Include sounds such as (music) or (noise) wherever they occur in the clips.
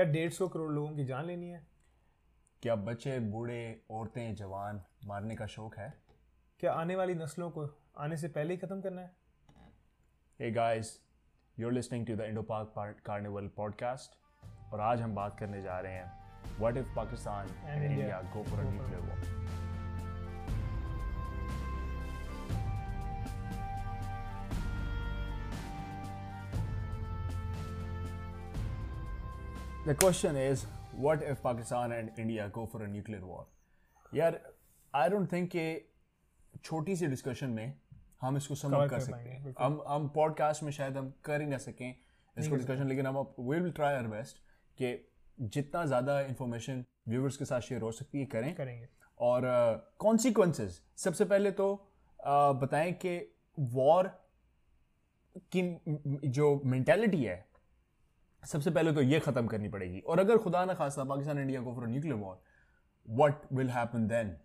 क्या डेढ़ सौ करोड़ लोगों की जान लेनी है? क्या बच्चे बूढ़े औरतें जवान मारने का शौक है? क्या आने वाली नस्लों को आने से पहले ही खत्म करना है? Hey guys you're are listening to the Indo Pak carnival podcast और आज हम बात करने जा रहे हैं what if Pakistan and India go The question is, what if Pakistan and India go for a nuclear war? यार आई डोंट थिंक कि छोटी सी डिस्कशन में हम इसको Cover कर सकते हैं। हम हम पॉडकास्ट में शायद हम कर ही ना सकें इसको डिस्कशन लेकिन हम विल ट्राई आवर बेस्ट कि जितना ज़्यादा इंफॉर्मेशन व्यूवर्स के साथ शेयर हो सकती है करें। करेंगे। और कॉन्सिक्वेंसेस सबसे पहले तो uh, बताएँ कि वॉर की जो मैंटेलिटी है सबसे पहले तो ये ख़त्म करनी पड़ेगी। और अगर खुदा ना खास्ता पाकिस्तान इंडिया को for nuclear war what will happen then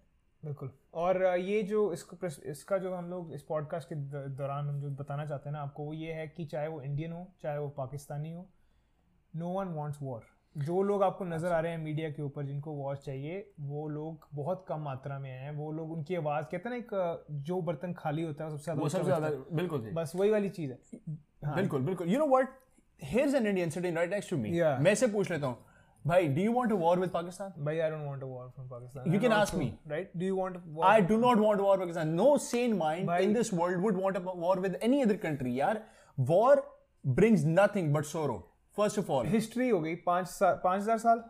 बिल्कुल। और ये जो इसको इसका जो हम लोग इस पॉडकास्ट के दौरान हम जो बताना चाहते हैं ना आपको वो ये है कि चाहे वो इंडियन हो चाहे वो पाकिस्तानी हो नो वन वांट्स वॉर जो लोग आपको नज़र आ रहे हैं मीडिया के ऊपर जिनको वॉर चाहिए वो लोग बहुत कम मात्रा में हैं। वो लोग उनकी आवाज़ कहते हैं ना एक जो बर्तन खाली होता है सबसे ज़्यादा सबसे ज़्यादा बिल्कुल बस वही वाली चीज़ है। हाँ, बिल्कुल बिल्कुल। You know what here's an Indian sitting right next to me Yeah. मैं से पूछ लेता हूँ भाई do you want a war with Pakistan भाई I don't want a war from Pakistan You can ask me. Right do you want I do not want war with Pakistan. No sane mind Bhai- in this world would want a war with any other country. यार war brings nothing but sorrow. First of all, history हो गई पाँच साल पाँच हज़ार साल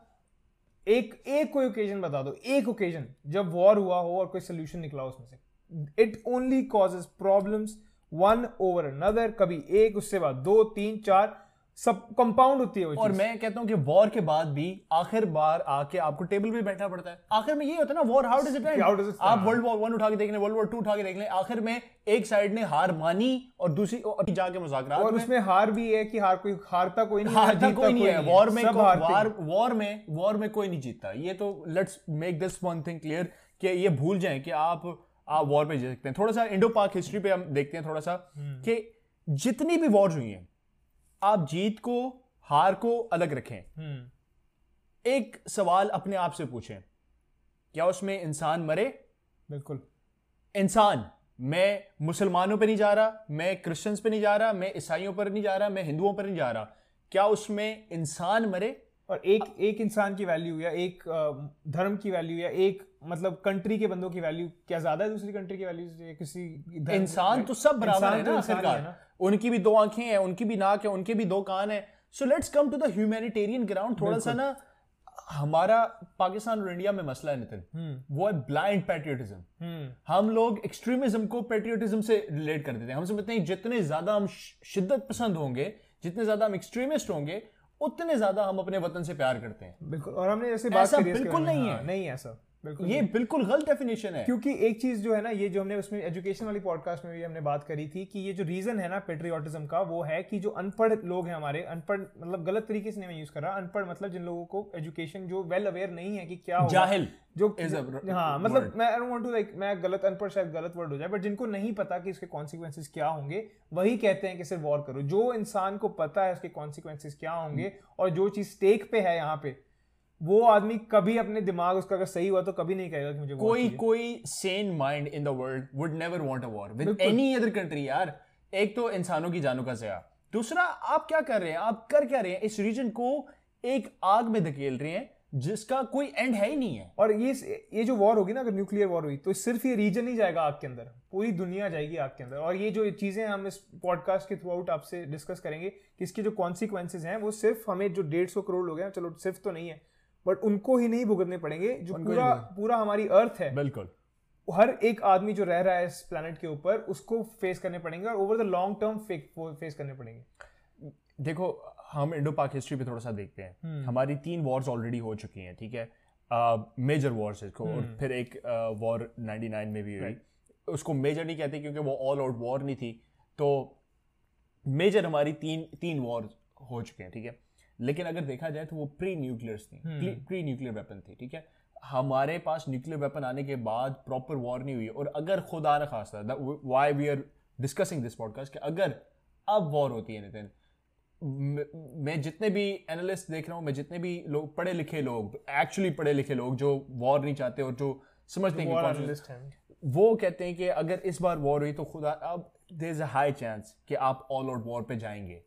एक एक कोई ओकेजन बता दो एक ओकेजन जब वॉर हुआ हो और कोई सोल्यूशन निकला उसमें से it only causes problems one over another कभी एक उससे बाद दो तीन चार सब कंपाउंड होती है वो और मैं कहता हूँ कि वॉर के बाद भी आखिर बार आके आपको टेबल पे बैठना पड़ता है। आखिर में ये होता है ना war how does it it आप वर्ल्ड वॉर वन उठा के देख लें वर्ल्ड वॉर टू उठा के देख लें आखिर में एक साइड ने हार मानी और दूसरी और जाके मुजाकरात और उसमें हार भी है कि हार कोई हारता कोई नहीं हारता कोई नहीं है। वॉर में वार। वॉर में वॉर में कोई नहीं जीतता। ये तो let's make this one thing clear कि ये भूल जाएँ कि आप आप वॉर पे जीत सकते हैं। थोड़ा सा इंडो पाक हिस्ट्री पे हम देखते हैं थोड़ा सा हम्म। कि जितनी भी वॉर्स हुई हैं आप जीत को हार को अलग रखें। हम्म। एक सवाल अपने आप से पूछें क्या उसमें इंसान मरे? बिल्कुल। इंसान मैं मुसलमानों पर नहीं जा रहा मैं क्रिश्चियंस पर नहीं जा रहा मैं ईसाइयों पर नहीं जा रहा मैं हिंदुओं पर नहीं जा रहा क्या उसमें इंसान मरे? और एक एक इंसान की वैल्यू या एक धर्म की वैल्यू या एक मतलब कंट्री के बंदों की वैल्यू क्या ज़्यादा है दूसरी कंट्री की वैल्यू से किसी इंसान तो सब बराबर है तो ना ही आखिरकार उनकी भी दो आँखें हैं उनकी भी नाक है उनके भी दो कान है। So let's come to the humanitarian ground थोड़ा सा ना हमारा पाकिस्तान और इंडिया में मसला है नितिन। वो है ब्लाइंड पैट्रियोटिज्म हम्म। हम लोग एक्सट्रीमिज्म को पेट्रियोटिज्म से रिलेट कर देते हैं। हम समझते हैं जितने ज़्यादा हम शिद्दत पसंद होंगे जितने ज़्यादा हम एक्सट्रीमिस्ट होंगे उतने ज़्यादा हम अपने वतन से प्यार करते हैं बिल्कुल और हमने जैसे बात ऐसा बिल्कुल नहीं हाँ, है। नहीं ऐसा ये बिल्कुल गलत डेफिनेशन है। क्योंकि एक चीज़ जो है ना ये जो हमने उसमें एजुकेशन वाली पॉडकास्ट में भी हमने बात करी थी कि ये जो रीजन है ना पेट्रियोटिज्म का वो है कि जो अनपढ़ लोग हैं हमारे अनपढ़ मतलब गलत तरीके से नहीं मैं यूज़ कर रहा अनपढ़ मतलब जिन लोगों को एजुकेशन जो वेल अवेयर नहीं है कि क्या जाहिल जो हाँ मतलब मैं आई वांट टू लाइक मैं गलत अनपढ़ शायद गलत वर्ड हो जाए बट जिनको नहीं पता कि इसके कॉन्सिक्वेंसेस क्या होंगे वही कहते हैं कि सिर्फ़ वॉर करो। जो इंसान को पता है उसके कॉन्सिक्वेंसेस क्या होंगे और जो चीज़ स्टेक पे है यहाँ पे वो आदमी कभी अपने दिमाग उसका अगर सही हुआ तो कभी नहीं कहेगा कि मुझे कोई कोई sane mind in the world would never want a war with any other country यार। एक तो इंसानों की जानों का जया। दूसरा आप क्या कर रहे हैं? आप कर क्या रहे हैं? इस रीजन को एक आग में धकेल रहे हैं जिसका कोई एंड है ही नहीं है। और ये ये जो वॉर होगी ना अगर न्यूक्लियर वॉर हुई तो सिर्फ़ ये रीजन ही जाएगा आग के अंदर। पूरी दुनिया जाएगी आग के अंदर। और ये जो चीज़ें हम इस पॉडकास्ट के थ्रू आउट आपसे डिस्कस करेंगे कि इसके जो कॉन्सिक्वेंसेज हैं वो सिर्फ़ हमें जो डेढ़ सौ करोड़ लोग हैं चलो सिर्फ़ तो नहीं है बट उनको ही नहीं भुगतने पड़ेंगे जो पूरा पूरा हमारी अर्थ है। बिल्कुल। हर एक आदमी जो रह रहा है इस प्लानट के ऊपर उसको फेस करने पड़ेंगे और over the long term face करने पड़ेंगे। देखो हम इंडो पाक हिस्ट्री पे थोड़ा सा देखते हैं। hmm. हमारी तीन वॉर्स ऑलरेडी हो चुकी हैं ठीक है? मेजर वॉर्स इसको और फिर एक वॉर uh, 99 में भी हुई। उसको मेजर नहीं कहते क्योंकि वो ऑल आउट वॉर नहीं थी। तो मेजर हमारी तीन तीन वॉर हो चुके हैं ठीक है? लेकिन अगर देखा जाए तो वो प्री न्यूक्लियर्स थी प्री न्यूक्लियर वेपन थी ठीक है? हमारे पास न्यूक्लियर वेपन आने के बाद प्रॉपर वॉर नहीं हुई। और अगर खुदा न खास्ता why we are discussing this podcast कि अगर अब वॉर होती है नितिन मैं जितने भी एनालिस्ट देख रहा हूँ मैं जितने भी लोग पढ़े लिखे लोग एक्चुअली पढ़े लिखे लोग जो वॉर नहीं चाहते और जो समझते हैं वो कहते हैं कि अगर इस बार वॉर हुई तो खुदा अब there is a high chance कि आप ऑल आउट वॉर पे जाएँगे।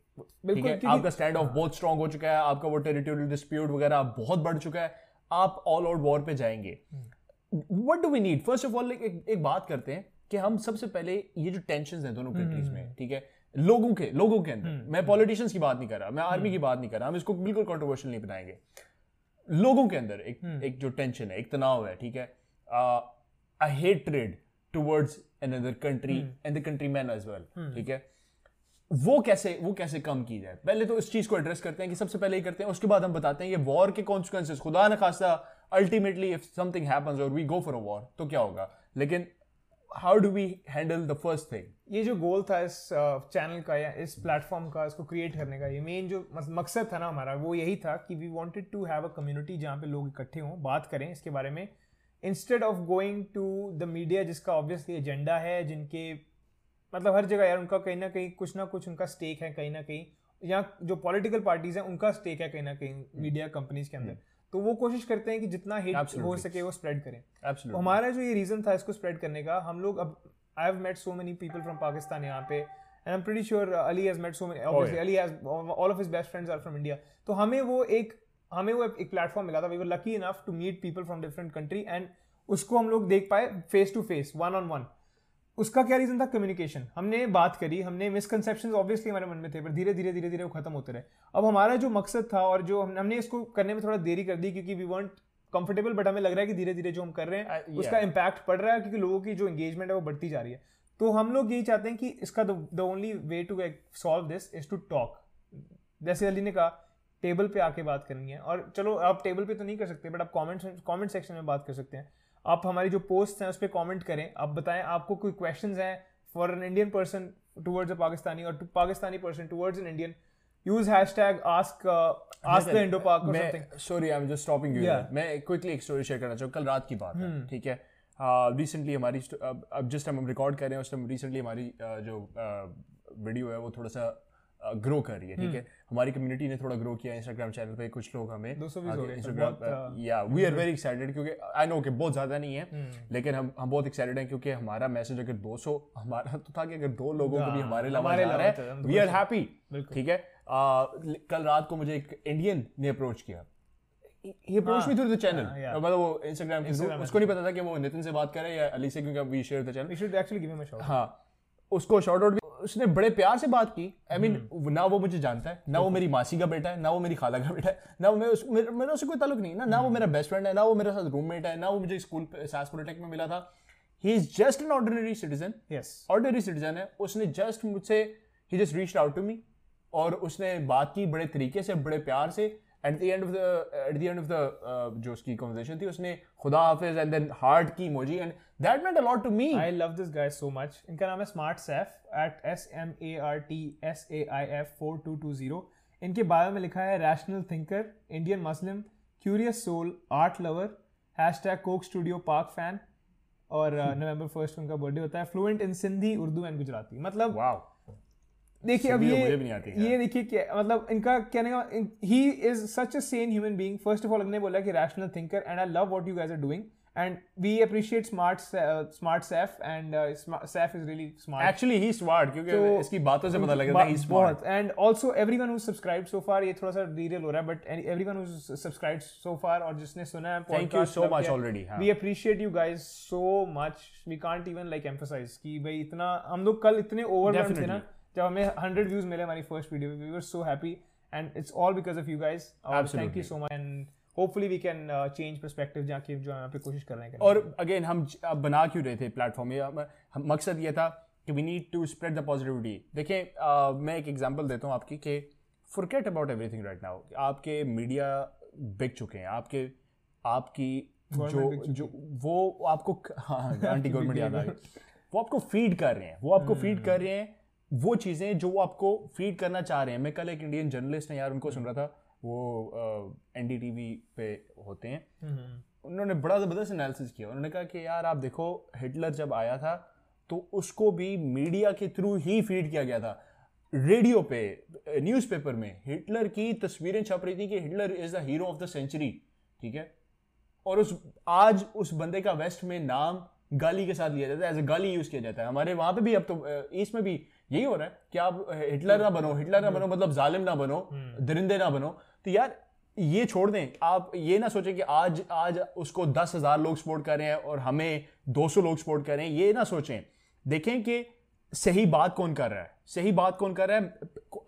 ठीक है? आपका स्टैंड ऑफ़ बहुत स्ट्रांग हो चुका है आपका वो टेरिटोरियल डिस्प्यूट वगैरह बहुत बढ़ चुका है आप ऑल आउट वॉर पे जाएँगे। What do we need first of all एक बात करते हैं कि हम सबसे पहले ये जो टेंशन है दोनों कंट्रीज़ में हम्म। ठीक है? लोगों के लोगों के अंदर। हम्म। मैं पॉलिटिशियंस की बात नहीं कर रहा मैं आर्मी की हम्म। बात नहीं कर रहा हम इसको बिल्कुल कॉन्ट्रोवर्शियल नहीं बनाएँगे। लोगों के अंदर एक एक जो टेंशन है एक तनाव है ठीक है? I hatred towards another country and the country man as well ठीक है? वो कैसे वो कैसे कम की जाए? पहले तो इस चीज़ को एड्रेस करते हैं कि सबसे पहले ही करते हैं उसके बाद हम बताते हैं ये वॉर के कॉन्सिक्वेंसेस खुदा न खासा अल्टीमेटली इफ़ समथिंग हैपेंस और we go for a war तो क्या होगा? लेकिन how do we handle the first thing ये जो गोल था इस चैनल uh, का या इस प्लेटफॉर्म का इसको क्रिएट करने का ये मेन जो मकसद था ना हमारा वो यही था कि we wanted to have a community जहाँ पे लोग इकट्ठे हों बात करें इसके बारे में। Instead of going to the media जिसका ऑब्वियसली एजेंडा है जिनके मतलब हर जगह यार उनका कहीं ना कहीं कुछ ना कुछ उनका स्टेक है कहीं ना कहीं। या जो पॉलिटिकल पार्टीज़ हैं उनका स्टेक है कहीं ना कहीं मीडिया hmm. कंपनीज़ के अंदर। hmm. तो वो कोशिश करते हैं कि जितना हिट हो सके वो स्प्रेड करें। तो हमारा जो ये रीजन था इसको स्प्रेड करने का हम लोग अब I have met so many people from Pakistan यहाँ पे and I am pretty sure Ali has met so many obviously Ali has all of his best friends are from India तो हमें वो एक हमें वो एक प्लेटफॉर्म मिला था। We were lucky enough to meet people from different country and उसको हम लोग देख पाए face to face one on one उसका क्या रीजन था? कम्युनिकेशन हमने बात करी हमने मिसकनसेप्शन ऑब्वियसली हमारे मन में थे पर धीरे धीरे धीरे धीरे वो खत्म होते रहे। अब हमारा जो मकसद था और जो हमने इसको करने में थोड़ा देरी कर दी क्योंकि वी वॉन्ट कंफर्टेबल बट हमें लग रहा है कि धीरे धीरे जो हम कर रहे हैं uh, उसका इम्पैक्ट पड़ रहा है क्योंकि लोगों की जो एंगेजमेंट है वो बढ़ती जा रही है। तो हम लोग यही चाहते हैं कि इसका the only way to solve this is to talk जैसे अली ने कहा टेबल पे आके बात करनी है। और चलो आप टेबल पे तो नहीं कर सकते बट आप कमेंट कमेंट सेक्शन में बात कर सकते हैं। आप हमारी जो पोस्ट हैं उस पर कॉमेंट करें। आप बताएँ आपको कोई क्वेश्चन हैं for an Indian person towards a Pakistani और Pakistani person towards an Indian use hashtag ask ask the Indo Pak और something sorry I am just stopping you मैं क्विकली एक स्टोरी शेयर करना चाहूँ। कल रात की बात है hmm. ठीक है? रिसेंटली uh, हमारी अब जिस टाइम हम रिकॉर्ड कर रहे हैं उस टाइम रिसेंटली हमारी uh, जो वीडियो uh, है वो थोड़ा सा ग्रो कर रही है ठीक है? हम्म। हमारी कम्युनिटी ने थोड़ा ग्रो किया इंस्टाग्राम चैनल पे कुछ लोग हमें इंस्टाग्राम या वी आर वेरी एक्साइटेड क्योंकि आई नो कि बहुत ज़्यादा नहीं है हम्म। लेकिन हम हम बहुत एक्साइटेड हैं क्योंकि हमारा मैसेज अगर 200 हमारा तो था कि अगर दो लोगों को भी हाँ, हमारे है वी आर हैप्पी ठीक है? कल रात को मुझे एक इंडियन ने अप्रोच किया। ही थ्रू द चैनल मतलब वो इंस्टाग्राम उसको नहीं पता था कि वो नितिन से बात करे या अली से क्योंकि we share the channel we should actually give him a shot हाँ उसको शॉर्ट आउट उसने बड़े प्यार से बात की। I I mean mean, hmm. ना वो मुझे जानता है ना वो मेरी मासी का बेटा है ना वो मेरी खाला का बेटा है ना वो उस मेरा, मेरा उससे कोई ताल्लुक नहीं ना ना वो हम्म। मेरा बेस्ट फ्रेंड है ना वो मेरे साथ रूममेट है ना वो मुझे स्कूल सास पोलिटेक में मिला था। He is just an ordinary citizen yes ordinary citizen है। उसने जस्ट मुझसे he just reach out to me और उसने बात की बड़े तरीके से बड़े प्यार से। At the end of the at the end of the जो उसकी कन्वर्सेशन थी उसने खुदा हाफिज एंड देन हार्ट की emoji and that meant a lot to me I love this guy so much इनका नाम है smart Saif at S M A R T S A I F four two two zero इनके bio में लिखा है rational thinker Indian Muslim curious soul art lover hashtag Coke Studio Pak fan और November uh, (laughs) first उनका birthday होता है। Fluent in Sindhi Urdu and Gujarati मतलब wow. देखिए अब ये ये देखिए क्या मतलब इनका कहने का he is such a sane human being first of all इन्होंने बोला कि rational thinker and I love what you guys are doing and we appreciate smart smart Saif and Saif is really smart actually he smart क्योंकि तो इसकी बातों से पता लग रहा है he smart and also everyone who subscribe so far ये थोड़ा सा रियल हो रहा है but everyone who subscribe so far और जिसने सुना है thank you so much already we appreciate you guys so much we can't even like emphasize कि भाई इतना हम लोग कल इतने ओवरवेल्म्ड थे ना। जब हमें हंड्रेड व्यूज़ मिले हमारी first video we were so happy and it's all because of you guys thank you so much and hopefully we can change perspective जाके जो यहाँ पे कोशिश कर रहे हैं और अगेन हम बना क्यों रहे थे प्लेटफॉर्म मकसद ये था कि we need to spread the positivity देखिए मैं एक एग्जांपल देता हूँ आपकी कि forget about everything right now आपके मीडिया बिक चुके हैं। आपके आपकी जो जो वो आपको हाँ (laughs) आंटी गवर्नमेंट याद आ गई। वो आपको फ़ीड कर रहे हैं। वो आपको फ़ीड hmm. कर रहे हैं वो चीज़ें जो वो आपको फ़ीड करना चाह रहे हैं। मैं कल एक इंडियन जर्नलिस्ट है यार उनको सुन रहा था वो एन डी टी वी पे होते हैं। हम्म। उन्होंने बड़ा ज़बरदस्त एनालिसिस किया। उन्होंने कहा कि यार आप देखो हिटलर जब आया था तो उसको भी मीडिया के थ्रू ही फ़ीड किया गया था। रेडियो पे न्यूज़पेपर में हिटलर की तस्वीरें छप रही थी कि Hitler is the hero of the century ठीक है? और उस आज उस बंदे का वेस्ट में नाम गाली के साथ लिया जाता है एज ए गाली यूज़ किया जाता है। हमारे वहाँ पे भी अब तो ईस्ट में भी यही हो रहा है कि आप हिटलर ना बनो हिटलर ना बनो मतलब जालिम ना बनो दरिंदे ना बनो तो यार ये छोड़ दें। आप ये ना सोचें कि आज आज उसको दस हज़ार लोग सपोर्ट कर रहे हैं और हमें दो सौ लोग सपोर्ट कर रहे हैं ये ना सोचें। देखें कि सही बात कौन कर रहा है? सही बात कौन कर रहा है?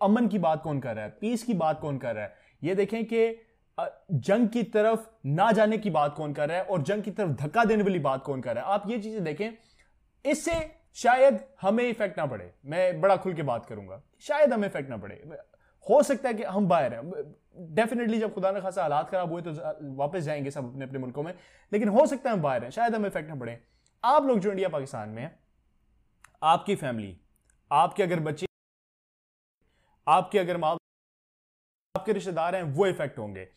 अमन की बात कौन कर रहा है? पीस की बात कौन कर रहा है? ये देखें कि जंग की तरफ़ ना जाने की बात कौन कर रहा है और जंग की तरफ़ धक्का देने वाली बात कौन कर रहा है? आप ये चीज़ें देखें इससे शायद हमें इफ़ेक्ट ना पड़े। मैं बड़ा खुल के बात करूँगा। शायद हमें इफ़ेक्ट ना पड़े। हो सकता है कि हम बाहर हैं। डेफिनेटली जब खुदा न खासा हालात खराब हुए तो वापस जाएँगे सब अपने अपने मुल्कों में। लेकिन हो सकता है हम बाहर हैं। शायद हमें इफ़ेक्ट ना पड़े। आप लोग जो इंडिया पाकिस्तान में हैं, आपकी फैमिली आपके अगर बच्चे, आपके अगर माँ आपके रिश्तेदार हैं, वो इफ़ेक्ट होंगे।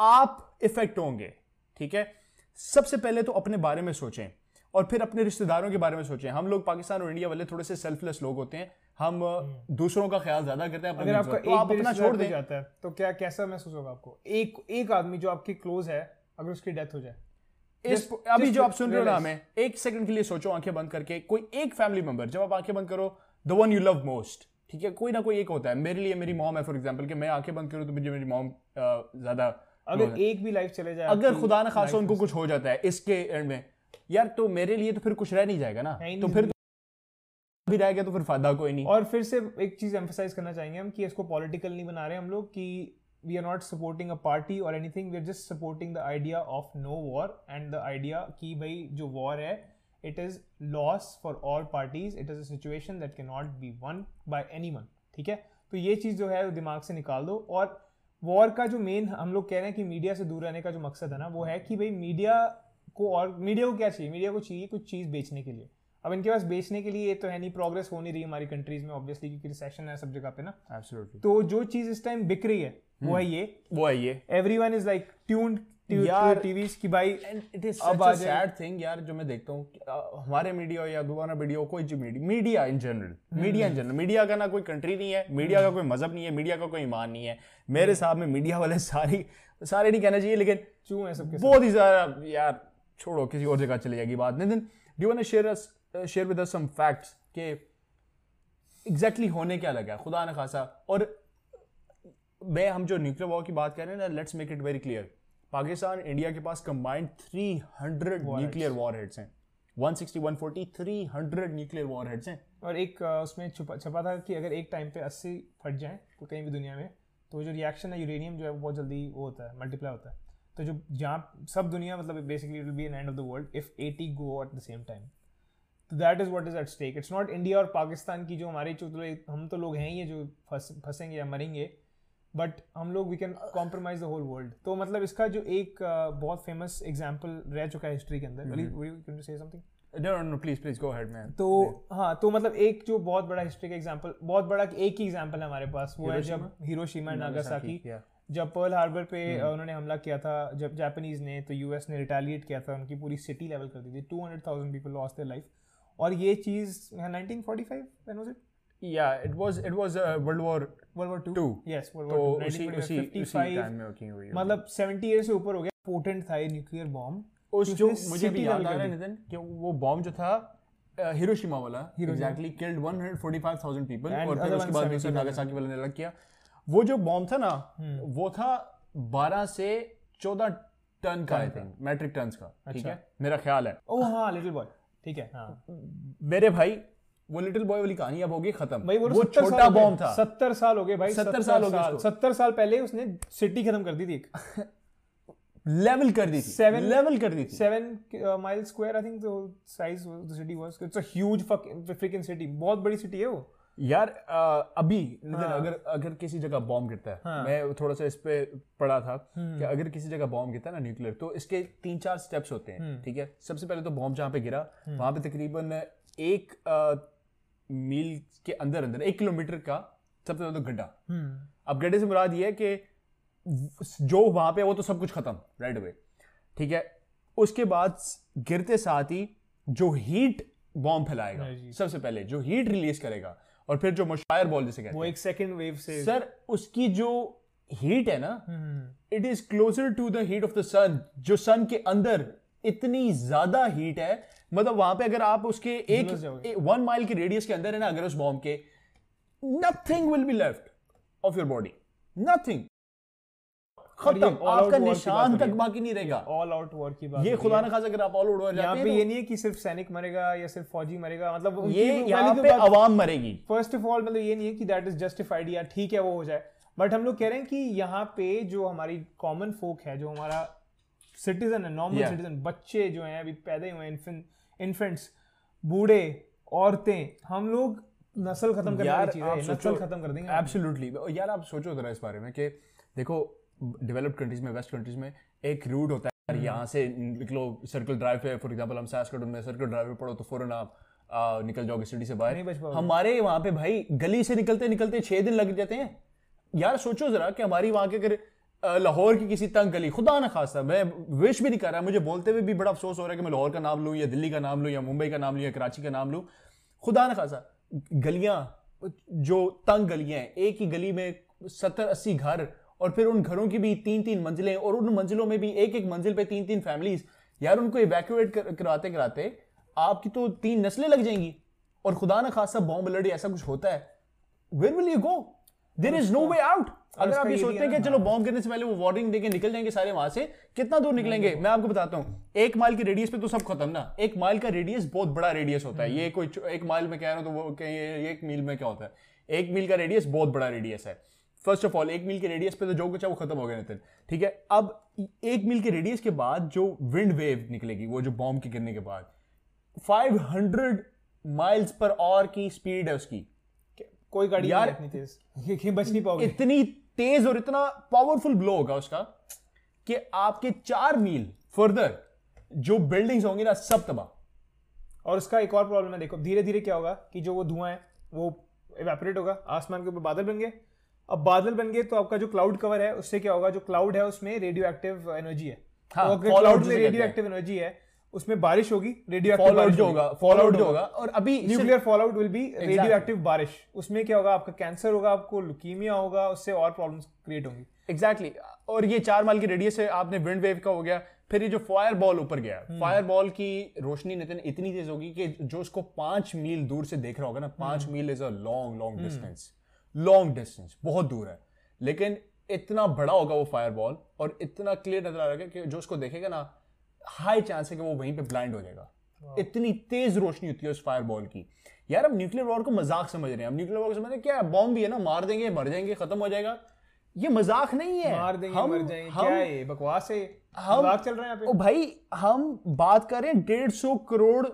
आप इफ़ेक्ट होंगे। ठीक है? सबसे पहले तो अपने बारे में सोचें। और फिर अपने रिश्तेदारों के बारे में सोचें। हम लोग पाकिस्तान और इंडिया वाले थोड़े से सेल्फलेस लोग होते हैं। हम हम्म। दूसरों का ख्याल ज़्यादा करते हैं अगर आपका तो आप अपना छोड़ दे। जाता है तो क्या कैसा महसूस होगा आपको? एक एक आदमी जो आपकी क्लोज है अगर उसकी डेथ हो जाए। इस अभी जो आप सुन रहे हो ना हमें एक सेकंड के लिए सोचो आँखें बंद करके। कोई एक फैमिली मेंबर जब आप आँखें बंद करो the one you love most ठीक है? कोई ना कोई एक होता है। मेरे लिए मेरी मॉम है फॉर एग्ज़ाम्पल कि मैं आँखें बंद करूँ तो मुझे मेरी मॉम ज़्यादा अगर एक भी लाइफ चले जाए अगर खुदा ना खासा उनको कुछ हो जाता है इसके एंड में। यार तो मेरे लिए तो फिर कुछ रह नहीं जाएगा ना। तो फिर भी रह गया तो फिर फ़ायदा कोई नहीं। और फिर से एक चीज़ एम्फोसाइज करना चाहेंगे हम कि इसको पॉलिटिकल नहीं बना रहे हम लोग कि we are not supporting a party और anything we are just supporting the idea of no war and the idea कि भाई जो वॉर है it is loss for all parties it is a situation that can not be won by anyone ठीक है? तो ये चीज़ जो है वो दिमाग से निकाल दो। और वॉर का जो मेन हम लोग कह रहे हैं कि मीडिया से दूर रहने का जो मकसद है ना वो है कि भाई मीडिया को और मीडिया को क्या चाहिए मीडिया को चाहिए कुछ चीज़ बेचने के लिए अब इनके पास बेचने के लिए तो है नहीं प्रोग्रेस हो नहीं रही हमारी कंट्रीज़ में ऑब्वियसली क्योंकि रिसेशन है सब जगह पे ना Absolutely. तो जो चीज़ इस टाइम बिक रही है वो hmm. है ये वो है ये everyone is like tuned यार टीवी की भाई इट इज़ अब अ सैड थिंग यार जो मैं देखता हूँ हमारे मीडिया या दोबारा मीडिया कोई जो media in general media in general media का ना कोई कंट्री नहीं है मीडिया का hmm. कोई मज़हब नहीं है मीडिया का कोई ईमान नहीं है मेरे. हिसाब में मीडिया वाले (laughs) सारी सारे नहीं कहना चाहिए लेकिन क्यों है सबके बहुत ही ज़्यादा यार छोड़ो किसी और जगह चली जाएगी बात Nitin do want share share with some facts के एग्जैक्टली होने क्या लगा खुदा न खासा। और मैं हम जो न्यूक्लियर वॉर की बात कर रहे हैं ना let's make it very clear Pakistan India के पास कंबाइंड 300 न्यूक्लियर वॉर हेड्स हैं। 160 140 300 न्यूक्लियर वॉर हेड्स हैं। और एक उसमें छुपा छपा था कि अगर एक टाइम पे 80 फट जाएँ तो कहीं भी दुनिया में तो जो रिएक्शन है यूरेनियम जो है वो बहुत जल्दी वो होता है मल्टीप्लाई होता है। तो जो जहाँ सब दुनिया मतलब basically will be an end of the world if 80 go at the same time तो that is what is at stake it's not India और पाकिस्तान की जो हमारे जो हम तो लोग हैं ही जो फंसेंगे या मरेंगे बट हम लोग we can compromise the whole world तो मतलब इसका जो एक uh, बहुत फ़ेमस एग्ज़ाम्पल रह चुका है हिस्ट्री के अंदर. से something no, no, please, please go ahead, तो हाँ तो मतलब एक जो बहुत बड़ा हिस्ट्री का एग्ज़ाम्पल बहुत बड़ा एक ही एग्ज़ाम्पल है हमारे पास वो है जब हिरोशिमा नागासाकी जब पर्ल हार्बर पे hmm. उन्होंने हमला किया था जब जापानीज ने तो यूएस ने रिटेलिएट किया था उनकी पूरी सिटी लेवल कर दी थी। Two hundred thousand people loss their life और ये चीज़ 1945 when was it uh, world war world war 2 two yes world war तो उसी उसी टाइम में वर्किंग हुई मतलब 70 ईयर से ऊपर हो गया पोटेंट था ये न्यूक्लियर बॉम्ब उस जो मुझे भी याद आ रहा है नितिन कि वो बॉम्ब जो था हिरोशिमा वाला एग्जैक्टली किल्ड 145000 पीपल और फिर उसके बाद उसे नागासाकी वाले ने अलग किया। वो जो बॉम्ब था ना हम्म। वो था 12 से 14 टन का आई थिंक मैट्रिक टन्स का ठीक अच्छा। है? मेरा ख्याल है। ओह हाँ लिटिल बॉय ठीक है। हाँ। मेरे भाई वो लिटिल बॉय वाली कहानी अब होगी खत्म। भाई वो, वो छोटा बॉम्ब था। सत्तर साल हो गए भाई सत्तर साल हो गए सत्तर साल पहले उसने सिटी खत्म कर दी थी लेवल (laughs) कर दी थी। सेवन लेवल कर दी थी। Seven mile square I think the size city was it's a huge freaking city बहुत बड़ी सिटी है वो। यार आ, अभी हाँ. अगर अगर किसी जगह बॉम्ब गिरता है हाँ. मैं थोड़ा सा इस पे पढ़ा था हम्म। कि अगर किसी जगह बॉम्ब गिरता है ना न्यूक्लियर तो इसके तीन चार स्टेप्स होते हैं हम्म। ठीक है सबसे पहले तो बॉम्ब जहाँ पे गिरा हम्म। वहाँ पे तकरीबन एक आ, मील के अंदर अंदर एक किलोमीटर का सबसे ज़्यादा गड्ढा अब गड्ढे से मुराद ये है कि जो वहाँ पे वो तो सब कुछ खत्म राइट अवे ठीक है उसके बाद गिरते साथ ही जो हीट बॉम्ब फैलाएगा सबसे पहले जो हीट रिलीज़ करेगा और फिर जो मुशायर बॉल जिसे कहते वो एक सेकंड वेव से सर उसकी जो हीट है ना it is closer to the heat of the sun जो सन के अंदर इतनी ज़्यादा हीट है मतलब वहाँ पे अगर आप उसके एक वन माइल के रेडियस के अंदर है ना अगर उस बॉम्ब के nothing will be left of your body nothing खत्म। आपका निशान तक बाकी नहीं रहेगा। ऑल आउट वॉर की बात ये खुदा ना खास अगर आप ऑल आउट वॉर यहाँ पे ये नहीं है कि सिर्फ़ सैनिक मरेगा या सिर्फ़ फौजी मरेगा मतलब ये यहाँ पे आवाम मरेगी। फ़र्स्ट ऑफ़ ऑल मतलब ये नहीं है कि दैट इज़ जस्टिफाइड या ठीक है वो हो जाए। बट हम लोग कह रहे हैं कि यहाँ पे जो हमारी कॉमन फोक है जो हमारा सिटीजन है नॉर्मल सिटीजन बच्चे जो हैं अभी पैदा हुए हैं इन्फेंट्स बूढ़े औरतें हम लोग नस्ल खत्म करने की चीज़ नस्ल खत्म कर देंगे। एब्सोल्युटली यार आप सोचो जरा इस बारे में कि देखो डेवलप्ड कंट्रीज़ में वेस्ट कंट्रीज़ में एक रूट होता है हम्म। यहाँ से निकलो सर्कल ड्राइव पे फॉर एग्जांपल हम सासकट में सर्कल ड्राइव पे पढ़ो तो फ़ौरन आप आ, निकल जाओगे सिटी से बाहर. हमारे वहाँ पे भाई गली से निकलते निकलते छह दिन लग जाते हैं। यार सोचो जरा कि हमारी वहाँ के अगर लाहौर की किसी तंग गली खुदा ना खासा मैं विश भी नहीं कर रहा मुझे बोलते हुए भी बड़ा अफसोस हो रहा है कि मैं लाहौर का नाम लूँ या दिल्ली का नाम लूँ या मुंबई का नाम लूँ या कराची का नाम लूँ। खुदा ना खासा गलियाँ जो तंग गलियाँ हैं एक ही गली में सत्तर अस्सी घर और फिर उन घरों की भी तीन तीन मंजिलें और उन मंजिलों में भी एक एक मंजिल पे तीन तीन फैमिलीज़ यार उनको इवैक्यूएट कराते कराते आपकी तो तीन नस्लें लग जाएँगी। और खुदा ना खासा बॉम्ब लड़ी ऐसा कुछ होता है। Where will you go there is no way out अगर आप ये सोचते हैं कि चलो बॉम्ब गिरने से पहले वो वार्निंग देके निकल जाएँगे सारे वहाँ से कितना दूर निकलेंगे? मैं आपको बताता हूँ एक माइल के रेडियस पे तो सब खत्म ना। एक माइल का रेडियस बहुत बड़ा रेडियस होता है। ये कोई एक माइल में कह रहा हूँ तो वो एक मील में क्या होता है? एक मील का रेडियस बहुत बड़ा रेडियस है। फ़र्स्ट ऑफ़ ऑल एक मील के रेडियस पे तो जो कुछ है वो खत्म हो गया नितिन ठीक है? अब एक मील के रेडियस के बाद जो विंड वेव निकलेगी वो जो बॉम्ब के गिरने के बाद 500 माइल्स पर और की स्पीड है उसकी. कोई गाड़ी यार इतनी तेज. (laughs) बच नहीं पाओगे. इतनी तेज और इतना पावरफुल ब्लो होगा उसका कि आपके चार मील फर्दर जो बिल्डिंग्स होंगी ना सब तबाह. और उसका एक और प्रॉब्लम है देखो धीरे धीरे क्या होगा कि जो वो धुआँ है वो इवेपोरेट होगा आसमान के ऊपर बादल बन गए अब बादल बन गए तो आपका जो क्लाउड कवर है उससे क्या होगा? जो क्लाउड है उसमें रेडियो एक्टिव एनर्जी है। हाँ, तो क्लाउड में रेडियो एक्टिव एनर्जी है उसमें बारिश होगी रेडियो फॉल आउट जो होगा। फॉल आउट जो होगा। और अभी nuclear fallout will be radioactive बारिश। उसमें क्या होगा? आपका कैंसर होगा आपको लुकीमिया होगा उससे और प्रॉब्लम्स क्रिएट होंगी। Exactly exactly. और ये चार माइल की रेडियस है आपने विंड वेव का हो गया फिर ये जो फायर बॉल ऊपर गया फायर हम्म। बॉल की रोशनी नितिन इतनी तेज होगी कि जो उसको पाँच मील दूर से देख रहा होगा ना पाँच मील is a long long distance long distance बहुत दूर है। लेकिन इतना बड़ा होगा वो फायर बॉल और इतना क्लियर नज़र आ रहा है कि जो उसको देखेगा ना हाई चांस है कि वो वहीं पे ब्लाइंड हो जाएगा। इतनी तेज रोशनी होती है उस फायर बॉल की। यार अब न्यूक्लियर वॉर को मज़ाक समझ रहे हैं। हम न्यूक्लियर वॉर को समझ रहे हैं क्या बॉम्ब भी है ना मार देंगे मर जाएँगे खत्म हो जाएगा। ये मज़ाक नहीं है। मार देंगे हम, मर जाएँगे हम, क्या है बकवास है? हम चल रहे हैं ओ भाई हम बात करें डेढ़ सौ करोड़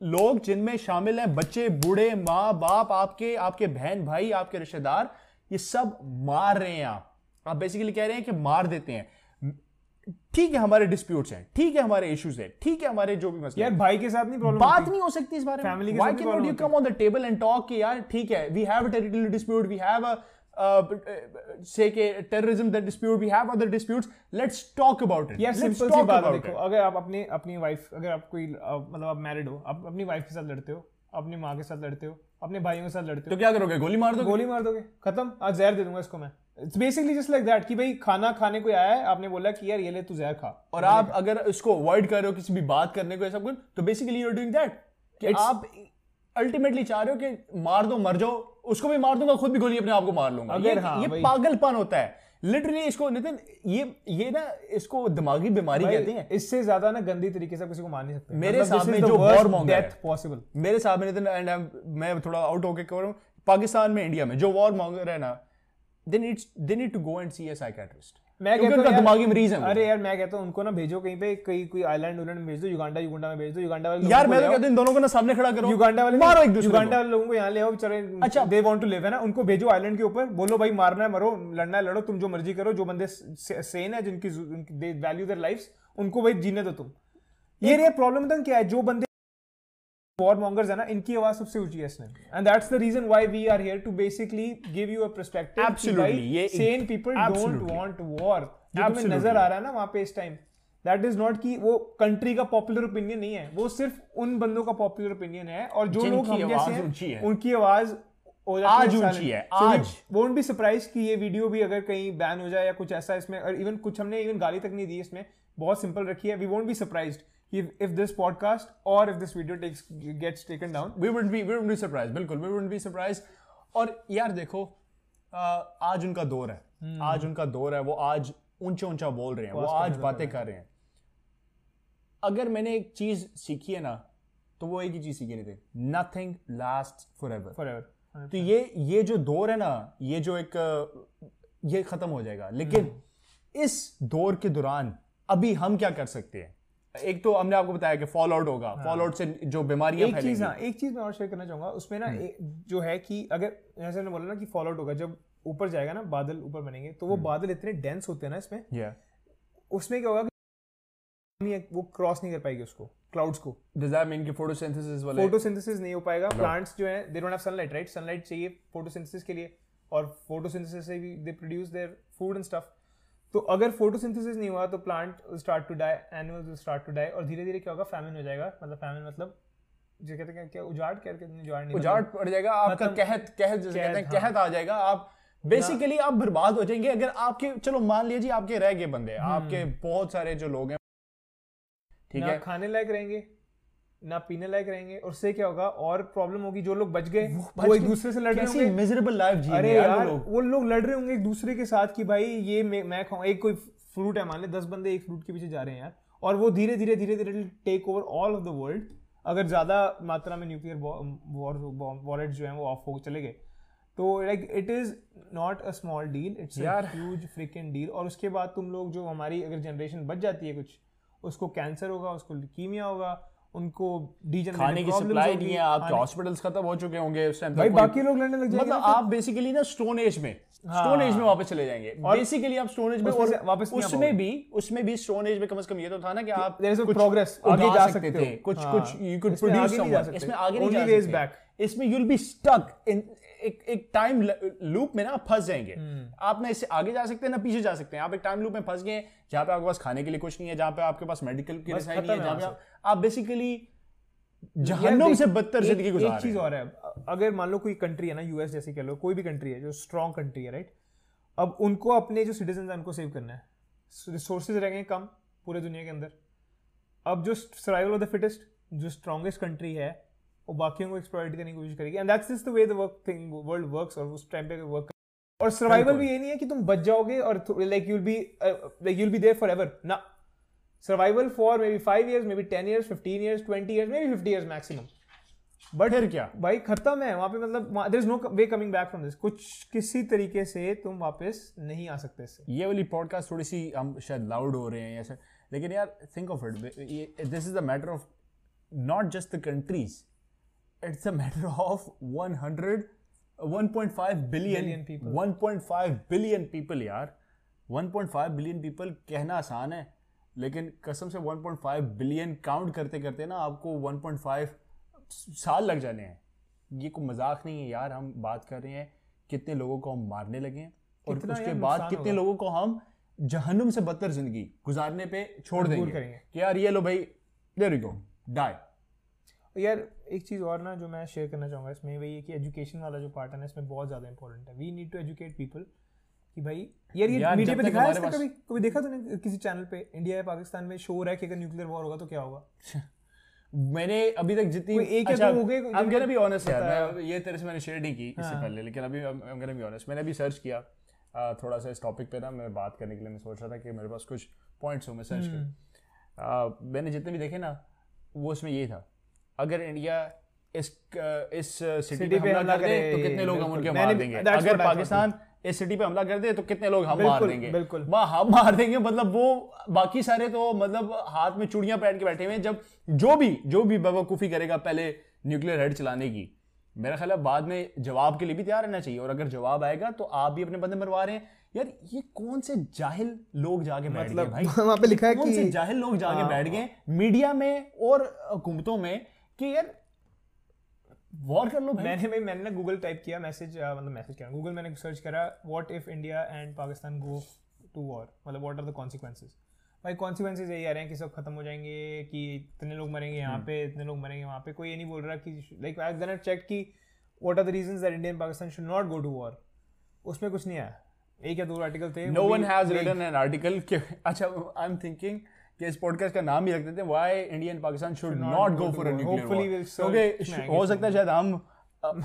लोग जिनमें शामिल हैं बच्चे बूढ़े माँ बाप आपके आपके बहन भाई आपके रिश्तेदार ये सब मार रहे हैं आप। आप बेसिकली कह रहे हैं कि मार देते हैं। ठीक है हमारे डिस्प्यूट्स हैं ठीक है हमारे इश्यूज़ हैं ठीक है हमारे जो भी मसले यार भाई के साथ नहीं प्रॉब्लम बात नहीं हो सकती इस बारे में। फैमिली के साथ you come on the table and talk कि यार ठीक है we have a territorial dispute we have a से के terrorism that dispute we have other disputes let's talk about it यार सिंपल सी बात देखो अगर आप अपनी अपनी वाइफ अगर आप कोई मतलब आप मैरिड हो आप अपनी वाइफ के साथ लड़ते हो अपनी माँ के साथ लड़ते हो अपने भाइयों के साथ लड़ते हो तो क्या करोगे? गोली मार दोगे? गोली मार दोगे? खत्म? आज जहर दे दूँगा इसको मैं। It's basically just like that कि भाई खाना खाने को आया है आपने बोला कि यार ये ले तू जहर खा। और आप अगर इसको अवॉइड कर रहे हो किसी भी बात करने को ऐसा कुछ तो basically you are doing that कि आप अल्टीमेटली चाह रहे हो कि मार दो मर जाओ। उसको भी मार दूँगा खुद भी गोली अपने आप को मार लूँगा। अगर ये, हाँ, ये पागलपन होता है। लिटरली इसको नितिन ये ये ना इसको दिमागी बीमारी कहते हैं। इससे ज़्यादा ना गंदी तरीके से किसी को मार नहीं सकते। मेरे मतलब सामने जो वॉर मॉन्गर पॉसिबल मेरे सामने नितिन एंड मैं थोड़ा आउट होके कह रहा हूँ पाकिस्तान में इंडिया में जो वॉर मॉन्गर है ना they need they need to go and see a psychiatrist मैं कहता हूँ दिमागी मरीज़ है अरे यार मैं कहता हूँ उनको ना भेजो कहीं पे कहीं कोई आइलैंड उलैंड भेज दो युगांडा युगांडा में भेज दो युगांडा वाले यार मैं तो कहता हूँ इन दोनों को ना सामने खड़ा करो। युगांडा वाले मारो एक दूसरे युगांडा वाले लोगों को यहाँ ले आओ बेचारे अच्छा। दे वांट टू लिव है ना? उनको भेजो आइलैंड के ऊपर बोलो भाई मारना है मरो लड़ना है लड़ो तुम जो मर्ज़ी करो जो बंदे सेन है जिनकी दे वैल्यू देयर लाइफ्स उनको भाई जीने दो तुम। ये प्रॉब्लम क्या है जो बंदे वॉर मॉन्गर्स है ना इनकी आवाज़ सबसे ऊँची है इसने and that's the reason why we are here to basically give you a perspective absolutely ये sane people don't want war जो तुम्हें नज़र आ रहा है ना वहाँ पे इस टाइम दैट इज़ नॉट कि वो कंट्री का पॉपुलर ओपिनियन नहीं है वो सिर्फ़ उन बंदों का पॉपुलर ओपिनियन है और जो लोग हम जैसे हैं उनकी आवाज़ आज ऊँची है आज वोंट बी सरप्राइज़ कि ये वीडियो भी अगर कहीं बैन हो जाए या कुछ ऐसा इसमें और इवन कुछ हमने इवन गाली तक नहीं दी इसमें बहुत सिंपल रखी है we won't be surprised if, if this podcast or if this video takes gets taken down we wouldn't be we wouldn't be surprised. बिल्कुल we wouldn't be surprised. और यार देखो आज उनका दौर है। hmm. आज उनका दौर है वो आज ऊँचा ऊँचा बोल रहे हैं वो आज बातें कर रहे हैं। अगर मैंने एक चीज़ सीखी है ना तो वो एक ही चीज़ सीखी नहीं थी। Nothing last forever forever तो ये ये जो दौर है ना ये जो एक ये खत्म हो जाएगा। लेकिन hmm. इस दौर के दौरान अभी हम क्या कर सकते हैं? एक तो हमने आपको बताया कि फॉल आउट होगा हाँ. फॉल आउट से जो बीमारियाँ एक चीज़ हाँ एक चीज़ मैं और शेयर करना चाहूँगा उसमें ना हम्म। जो है कि अगर जैसे मैंने बोला ना कि फॉल आउट होगा जब ऊपर जाएगा ना बादल ऊपर बनेंगे तो वो हम्म। बादल इतने डेंस होते हैं ना इसमें yeah. उसमें क्या होगा कि वो क्रॉस नहीं कर पाएगी उसको क्लाउड्स को डज दैट मीन कि फोटोसिंथेसिस वाले फोटोसिंथेसिस नहीं हो पाएगा प्लांट्स जो है they don't have sunlight right sunlight चाहिए फोटोसिंथेसिस के लिए और फोटोसिंथेसिस से भी they produce their food and stuff तो अगर फोटोसिंथेसिस नहीं हुआ तो plant start to die animals start to die और धीरे धीरे क्या होगा? फैमिन हो जाएगा। मतलब फैमिन मतलब जो कहते हैं क्या उजाड़? कहते हैं? उजाड़ नहीं उजाड़ पड़ जाएगा आपका कहत कहत जैसे कहते हैं कहत हाँ। आ जाएगा। आप बेसिकली आप बर्बाद हो जाएँगे। अगर आपके चलो मान लीजिए आपके रह गए बंदे हम्म। आपके बहुत सारे जो लोग हैं ठीक है? खाने लायक रहेंगे। ना पीने लायक रहेंगे और उससे क्या होगा? और प्रॉब्लम होगी जो लोग बच गए वो एक दूसरे से लड़ रहे होंगे। मिजरेबल लाइफ जी अरे यार, यार वो लोग लड़ रहे होंगे एक दूसरे के साथ कि भाई ये मैं, खाऊं। एक कोई फ्रूट है मान ले दस बंदे एक फ्रूट के पीछे जा रहे हैं यार और वो धीरे धीरे धीरे धीरे take over all of the world अगर ज़्यादा मात्रा में न्यूक्लियर वॉलेट जो है वो ऑफ़ हो चले गए। तो like it is not a small deal it's huge freaking deal और उसके बाद तुम लोग जो हमारी अगर जनरेशन बच जाती है कुछ उसको कैंसर होगा उसको कीमिया होगा उनको खाने की सप्लाई नहीं है आपके हॉस्पिटल्स खत्म हो चुके होंगे उस टाइम भाई बाकी लोग लड़ने लग जाएँगे मतलब आप बेसिकली ना स्टोन एज में स्टोन एज में वापस चले जाएँगे। बेसिकली आप स्टोन एज में और वापस उसमें भी उसमें भी स्टोन एज में कम से कम ये तो था ना कि आप प्रोग्रेस आगे जा सकते थे। कुछ कुछ यू कुड प्रोड्यूस इसमें आगे नहीं जा सकते। इसमें you will be stuck in एक एक टाइम लूप में ना आप फंस जाएँगे। hmm. आप ना इससे आगे जा सकते हैं ना पीछे जा सकते हैं। आप एक टाइम लूप में फंस गए जहाँ पे आपके पास खाने के लिए कुछ नहीं है जहाँ पे आपके पास मेडिकल की नहीं है जहाँ पे आप बेसिकली जहन्नुम से बदतर ज़िंदगी गुजार एक चीज़ और है अगर मान लो कोई कंट्री है ना यूएस जैसी कह लो कोई भी कंट्री है जो स्ट्रॉन्ग कंट्री है राइट अब उनको अपने जो सिटीजन है उनको सेव करना है। रिसोर्सेज रहेंगे कम पूरे दुनिया के अंदर। अब जो सर्वाइवल ऑफ़ द फिटेस्ट जो स्ट्रॉन्गेस्ट कंट्री है वो बाकियों को एक्सप्लॉइट करने की कोशिश करेगी। And that's is the way the work thing world works और उस टाइम पे वर्क और सर्वाइवल भी ये नहीं है कि तुम बच जाओगे और like you'll be like you'll be there forever ना। Survival for maybe five years, maybe 10 years, 15 years, 20 years, maybe 50 years maximum. But फिर क्या? भाई खत्म है। वहाँ पे मतलब there is no way coming back from this कुछ किसी तरीके से तुम वापस नहीं आ सकते इससे। ये वाली पॉडकास्ट थोड़ी सी हम शायद लाउड हो रहे हैं ऐसे लेकिन यार think of it this is the matter of not just the countries it's a matter of 100 1.5 billion people 1.5 billion people यार 1.5 बिलियन पीपल कहना आसान है लेकिन कसम से 1.5 बिलियन काउंट करते करते ना आपको 1.5 साल लग जाने हैं। ये कोई मज़ाक नहीं है यार हम बात कर रहे हैं कितने लोगों को हम मारने लगे हैं और उसके बाद कितने लोगों को हम जहन्नुम से बदतर ज़िंदगी गुजारने पे छोड़ देंगे। कि यार ये लो भाई देर गो डाई यार एक चीज़ और ना जो मैं शेयर करना चाहूँगा इसमें वही है कि एजुकेशन वाला जो पार्ट है ना इसमें बहुत ज़्यादा इंपॉर्टेंट है। We need to educate people कि भाई यार ये मीडिया पे दिखाया इसका कभी? कभी देखा तूने किसी चैनल पे इंडिया या पाकिस्तान में शो रहा है कि अगर न्यूक्लियर वॉर होगा तो क्या होगा? (laughs) मैंने अभी तक जितनी एक अच्छा, हो गए I'm gonna be honest यार मैं ये तेरे से मैंने शेयर नहीं की इससे हाँ। पहले लेकिन अभी I'm gonna be honest मैंने अभी सर्च किया थोड़ा सा इस टॉपिक पे ना मैं बात करने के लिए मैं सोच रहा था कि मेरे पास कुछ पॉइंट्स हो मैं सर्च करूँ। मैंने जितने भी देखे ना वो उसमें ये था। अगर इंडिया इस इस सिटी पे हमला करे तो कितने लोग हम उनके मार देंगे? अगर पाकिस्तान इस सिटी पे हमला कर दे तो कितने लोग हम मार देंगे? बिल्कुल। हम मार देंगे मतलब वो बाकी सारे तो मतलब हाथ में चूड़ियाँ पहन के बैठे हुए हैं जब जो भी जो भी बेवकूफ़ी करेगा पहले न्यूक्लियर हेड चलाने की। मेरा ख्याल है बाद में जवाब के लिए भी तैयार रहना चाहिए और अगर जवाब आएगा तो आप भी अपने बंदे मरवा रहे हैं। यार ये कौन से जाहिल लोग जाके बैठ मतलब, गए भाई? (laughs) वहाँ पे लिखा है कौन कि से जाहिल लोग जाके हाँ। बैठ गए? मीडिया में और हुकूमतों में कि यार वॉर कर लो मैंने भाई मैंने ना गूगल टाइप किया मैसेज मतलब मैसेज किया। गूगल मैंने सर्च करा what if India and Pakistan go to war मतलब व्हाट आर द कॉन्सिक्वेंसेज भाई कॉन्सिक्वेंसेज यही आ रहे हैं कि सब खत्म हो जाएँगे कि इतने लोग मरेंगे यहाँ हम्म। पे इतने लोग मरेंगे वहाँ पे। कोई ये नहीं बोल रहा कि लाइक आई देन चेक कि what are the reasons that India and Pakistan should not go to war उसमें कुछ नहीं आया। एक या दो आर्टिकल थे no one has written an article अच्छा आई एम थिंकिंग कि इस पॉडकास्ट का नाम ही रख देते हैं why India and Pakistan should not go for a nuclear क्योंकि हो सकता है शायद हम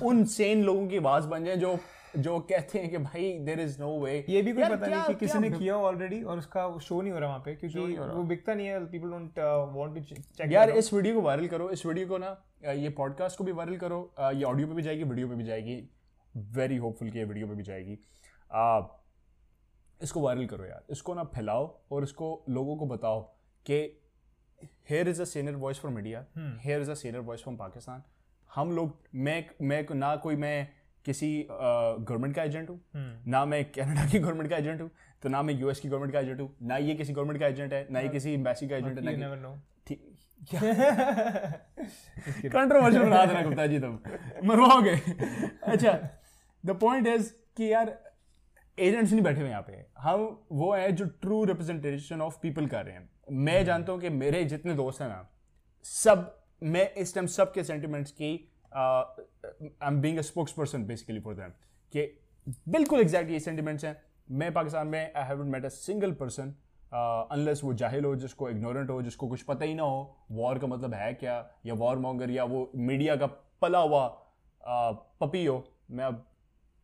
उन सेन लोगों की आवाज़ बन जाए जो जो कहते हैं कि भाई देर इज़ नो वे ये भी कोई पता नहीं कि किसी ने किया ऑलरेडी और उसका शो नहीं हो रहा वहाँ पे क्योंकि वो बिकता नहीं है people don't want to check यार इस वीडियो को वायरल करो इस वीडियो को ना ये पॉडकास्ट को भी वायरल करो ये ऑडियो पे भी जाएगी वीडियो पे भी जाएगी वेरी होपफुल कि ये वीडियो पे भी जाएगी। इसको वायरल करो यार इसको ना फैलाओ और इसको लोगों को बताओ कि here is a senior voice from India here is a senior voice from Pakistan हम लोग मैं मैं ना कोई मैं किसी गवर्नमेंट का एजेंट हूँ hmm. ना मैं कनाडा की गवर्नमेंट का एजेंट हूँ तो ना मैं यूएस की गवर्नमेंट का एजेंट हूँ ना ये किसी गवर्नमेंट का एजेंट है ना ये किसी एम्बेसी का एजेंट (laughs) है ना कंट्रोवर्शियल बना देना गुप्ता जी तुम मरवाओगे। अच्छा द पॉइंट इज़ कि यार एजेंट्स नहीं बैठे हुए यहाँ पे। हम वो है जो ट्रू रिप्रेजेंटेशन ऑफ़ पीपल कर रहे हैं। मैं hmm. जानता हूँ कि मेरे जितने दोस्त हैं ना सब मैं इस टाइम सब के सेंटिमेंट्स की I am being a spokesperson basically for them कि बिल्कुल एग्जैक्ट ये सेंटिमेंट्स हैं। मैं पाकिस्तान में I have met a single person unless वो जाहिल हो जिसको इग्नोरेंट हो जिसको कुछ पता ही ना हो। वॉर का मतलब है क्या? या वॉर मॉन्गर या वो मीडिया का पला हुआ uh, पपी हो? मैं अब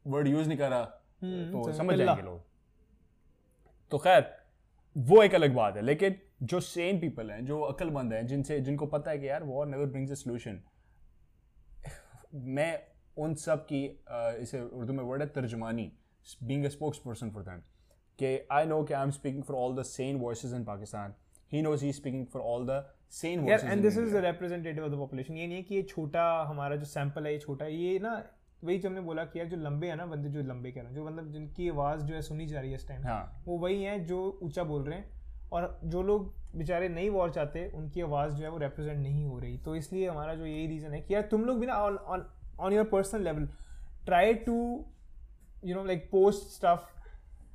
वर्ड यूज़ नहीं कर रहा hmm, तो समझ जाएँगे लोग। तो खैर वो एक अलग बात है लेकिन जो सेम पीपल हैं जो अक्लमंद हैं जिनसे जिनको पता है कि यार war never brings a solution मैं उन सब की इसे उर्दू में वर्ड है तर्जमानी being spokesperson for them कि आई नो कि I am speaking for all the sane voice in Pakistan he knows he speaking for all the sane voice and this is representative of the population ये नहीं है कि ये छोटा हमारा जो सैंपल है ये छोटा ये ना वही जो हमने बोला कि यार जो लंबे हैं ना बंदे जो लंबे कह रहे हैं जो मतलब जिनकी आवाज़ जो है सुनी जा रही है इस टाइम हाँ. वो वही हैं जो ऊँचा बोल रहे हैं। और जो लोग बेचारे नई वॉर चाहते उनकी आवाज़ जो है वो रिप्रेजेंट नहीं हो रही। तो इसलिए हमारा जो यही रीज़न है कि यार तुम लोग भी ना on your personal level try to you know like post stuff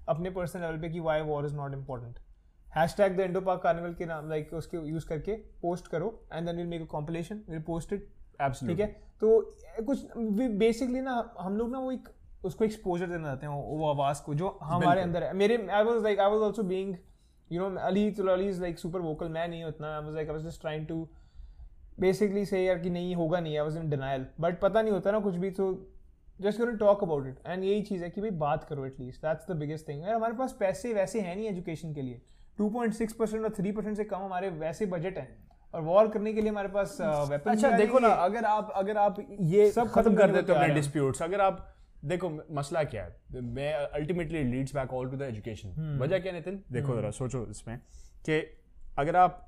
अपने पर्सनल लेवल पे कि why war is not important hashtag the Indo Pak carnival के नाम लाइक उसके यूज़ करके पोस्ट करो and then will make a compilation will post it ठीक है? तो कुछ बेसिकली ना हम लोग ना वो एक उसको एक्सपोजर देना चाहते हैं वो आवाज़ को जो हमारे अंदर है। मेरे I was like I was also being you know Ali तो Ali is like super vocal. मैं नहीं उतना I was like I was just trying to basically say यार कि नहीं होगा नहीं। I was in denial. But पता नहीं होता ना कुछ भी तो just going talk about it and यही चीज़ है कि भाई बात करो at least that's the biggest thing यार हमारे पास पैसे वैसे हैं नहीं एजुकेशन के लिए। 2.6 परसेंट और 3 परसेंट से कम हमारे वैसे बजट हैं। और वॉर करने के लिए हमारे पास वेपन अच्छा देखो ना अगर आप अगर आप ये सब खत्म कर देते हो अपने डिस्प्यूट्स अगर आप देखो मसला क्या है? मैं ultimately leads back all to the education वजह क्या नितिन? देखो हम्म। जरा सोचो इसमें कि अगर आप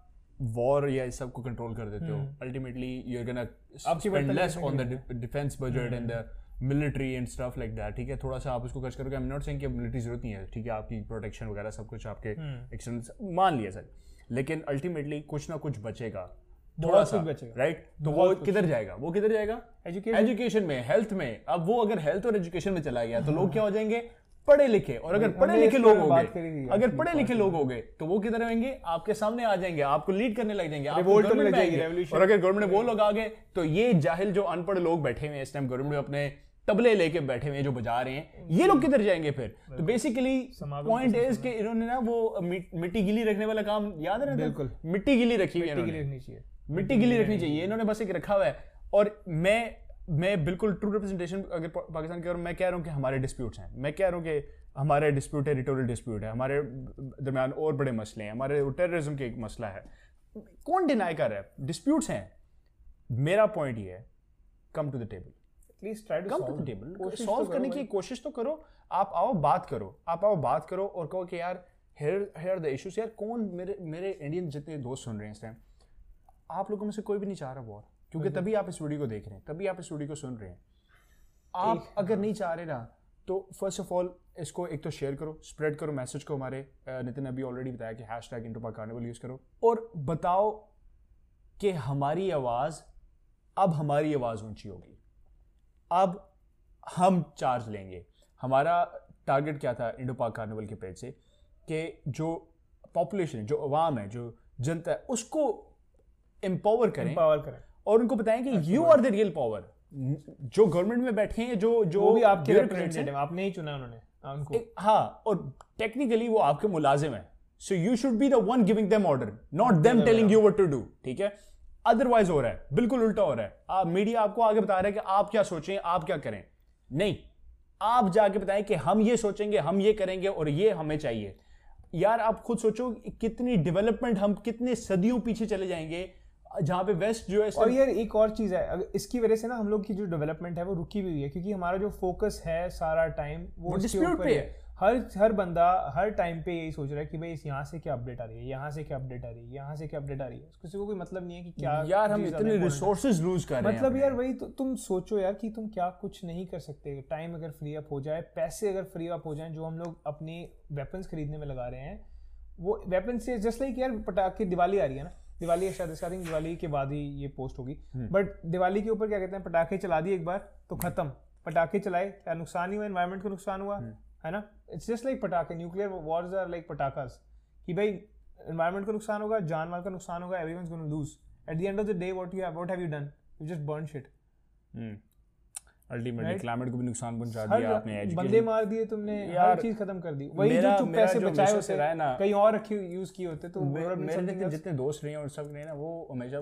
वॉर या इस सबको कंट्रोल कर देते हो ultimately you are gonna spend less on the defence budget and the military and stuff like that ठीक है? थोड़ा सा आप उसको खर्च करोगे। आई एम नॉट सेइंग कि मिलिट्री ज़रूरत नहीं है ठीक है? आपकी प्रोटेक्शन वगैरह सब कुछ आपके एक्सटेंस हम्म। मान लिया सर। लेकिन अल्टीमेटली कुछ ना कुछ बचेगा। थोड़ा सा राइट तो वो किधर जाएगा? वो किधर जाएगा? एजुकेशन में हेल्थ में। अब वो अगर हेल्थ और एजुकेशन में चला गया तो लोग क्या हो जाएँगे? पढ़े लिखे और अगर पढ़े लिखे लोग हो गए अगर पढ़े लिखे लोग हो गए तो वो किधर रहेंगे? आपके सामने आ जाएँगे आपको लीड करने लग जाएँगे और अगर गवर्नमेंट वो लोग आ गए तो ये जाहिल जो अनपढ़ लोग बैठे हुए इस टाइम गवर्नमेंट अपने तबले लेके बैठे हुए जो बजा रहे हैं ये लोग किधर जाएँगे फिर? तो बेसिकली पॉइंट इज़ कि इन्होंने ना वो मिट्टी गिली रखने वाला काम याद है ना? बिल्कुल। मिट्टी गिली रखी हुई है मिट्टी गिली रखनी चाहिए इन्होंने बस एक रखा हुआ है। और मैं मैं बिल्कुल ट्रू रिप्रेजेंटेशन अगर पाकिस्तान की और मैं कह रहा हूँ कि हमारे डिस्प्यूट्स हैं। मैं कह रहा हूँ कि हमारे डिस्प्यूट है टेरिटोरियल डिस्प्यूट है। हमारे दरमियान और बड़े मसले हैं। हमारे टेररिज्म के एक मसला है। कौन डिनाई कर रहा है? डिस्प्यूट्स हैं। मेरा पॉइंट ये है come to the table solve करने की कोशिश तो करो। आप आओ बात करो। आप आओ बात करो और कहो कि यार हेयर हेयर द इश्यूज़ यार कौन मेरे मेरे इंडियन जितने दोस्त सुन रहे हैं इस टाइम आप लोगों में से कोई भी नहीं चाह रहा वॉर क्योंकि तभी आप इस वीडियो को देख रहे हैं तभी आप इस वीडियो को सुन रहे हैं। आप अगर नहीं चाह रहे ना तो फ़र्स्ट ऑफ़ ऑल इसको एक तो शेयर करो स्प्रेड करो मैसेज को हमारे नितिन अभी ऑलरेडी बताया कि hashtag Indo carnival use करो और बताओ कि हमारी आवाज़ अब हमारी आवाज़ ऊँची होगी। अब हम चार्ज लेंगे। हमारा टारगेट क्या था इंडो पाक कार्निवल के पेज से? कि जो पॉपुलेशन जो अवाम है जो जनता है उसको एम्पावर करें एम्पावर करें। और उनको बताएँ कि you are the real power जो गवर्नमेंट में बैठे हैं जो जो भी आपके रिप्रेजेंटेटिव आपने ही चुना उन्होंने उनको। हाँ और टेक्निकली वो आपके मुलाजिम है। So you should be the one giving them order not them telling you what to do ठीक है? अदरवाइज़ हो रहा है बिल्कुल उल्टा हो रहा है। आप मीडिया आपको आगे बता रहा है कि आप क्या सोचें आप क्या करें। नहीं आप जाके बताएँ कि हम ये सोचेंगे हम ये करेंगे और ये हमें चाहिए। यार आप खुद सोचो कितनी डेवलपमेंट हम कितने सदियों पीछे चले जाएँगे जहाँ पे वेस्ट जो है और यार एक और चीज़ है इसकी वजह से ना हम लोग की जो डेवलपमेंट है वो रुकी हुई है क्योंकि हमारा जो फोकस है सारा टाइम वो ऊपर पे है। हर हर बंदा हर टाइम पे यही सोच रहा है कि भाई इस यहाँ से क्या अपडेट आ रही है यहाँ से क्या अपडेट आ रही है यहाँ से क्या अपडेट आ रही है। किसी को कोई मतलब नहीं है कि क्या यार हम इतने रिसोर्सेज लूज कर रहे हैं मतलब यार वही तो तुम सोचो यार कि तुम क्या कुछ नहीं कर सकते। टाइम अगर फ्री अप हो जाए पैसे अगर फ्री अप हो जाए जो हम लोग अपनी वेपन्स खरीदने में लगा रहे हैं वो वेपन से जस्ट लाइक यार पटाखे दिवाली आ रही है ना दिवाली है शायद इसका दिवाली के बाद ही ये पोस्ट होगी। हम्म। बट दिवाली के ऊपर क्या कहते हैं पटाखे चला दिए एक बार तो खत्म। पटाखे चलाए क्या नुकसान ही हुआ एनवायरमेंट को नुकसान हुआ हम्म। है ना? इट्स जस्ट लाइक पटाखे न्यूक्लियर वॉर्स आर लाइक पटाखास कि भाई इन्वायरमेंट को नुकसान होगा जान माल का नुकसान होगा everyone's gonna lose at the end of the day what you have what have you done you just burn shit ultimately? Climate को भी नुकसान पहुँचा दिया आपने बंदे मार दिए तुमने यार, हर चीज़ खत्म कर दी। वही जो तुम पैसे बचाए होते रहा है ना, कहीं और रखे यूज़ किए होते तो मेरे जितने जितने दोस्त रहे हैं और सब रहे ना वो हमेशा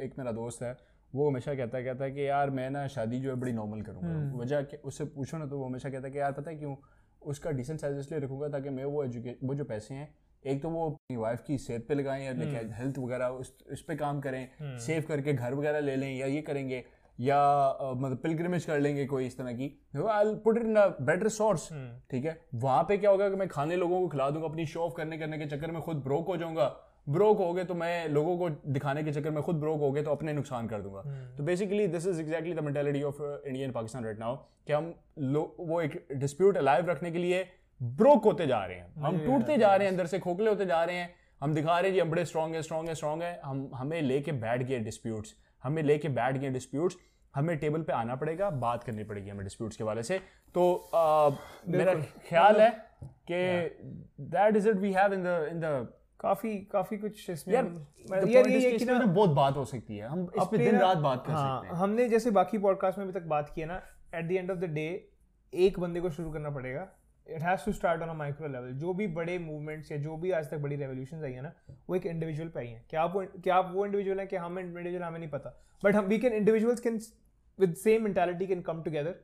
एक मेरा दोस्त है वो हमेशा कहता कहता है कि यार मैं ना शादी जो है बड़ी नॉर्मल करूँगा। हम्म। वजह कि उससे पूछो ना तो वो हमेशा कहता है कि यार पता है क्यों? उसका डिसेंट साइज़ इसलिए रखूँगा ताकि मैं वो एजुकेट वो जो पैसे हैं एक तो वो अपनी वाइफ की सेहत पे लगाएँ या हम्म। हेल्थ वगैरह उस इस पे काम करें सेव करके घर वगैरह ले लें या ये करेंगे। या मतलब पिलग्रिमेज कर लेंगे कोई इस तरह की। I put it in a better source. ठीक है? वहाँ पे क्या होगा कि मैं खाने लोगों को खिला दूँगा अपनी शो ऑफ़ करने करने के चक्कर में खुद ब्रोक हो जाऊँगा ब्रोक हो गए तो मैं लोगों को दिखाने के चक्कर में खुद ब्रोक हो गए तो अपने नुकसान कर दूँगा। हम्म। तो basically this is exactly the mentality of India and Pakistan right now कि हम वो एक डिस्प्यूट अलाइव रखने के लिए ब्रोक होते जा रहे हैं। हम टूटते जा रहे हैं अंदर से खोखले होते जा रहे हैं। हम दिखा रहे हैं जी हम बड़े स्ट्रॉन्ग है स्ट्रॉन्ग है स्ट्रॉन्ग है। हम हमें लेके बैठ गए डिस्प्यूट्स हमें लेके बैठ गए डिस्प्यूट्स हमें टेबल पे आना पड़ेगा बात करनी पड़ेगी हमें डिस्प्यूट्स के वाले से। तो आ, मेरा ख्याल है कि that is it we have in the in the काफ़ी काफ़ी कुछ इसमें यार यार ये is कि ना ना बहुत बात हो सकती है। हम इस पे दिन रात बात कर हाँ, सकते हैं। हमने जैसे बाकी पॉडकास्ट में अभी तक बात की है ना at the end of the day एक बंदे को शुरू करना पड़ेगा। It has to start on a micro level जो भी बड़े मूवमेंट्स या जो भी आज तक बड़ी रेवोल्यूशन आई है ना वो एक इंडिविजुअल पे आई है। क्या आप क्या आप वो इंडिविजुअल है कि हम इंडिविजुअल हमें नहीं पता। बट हम we can individuals can with same mentality can come together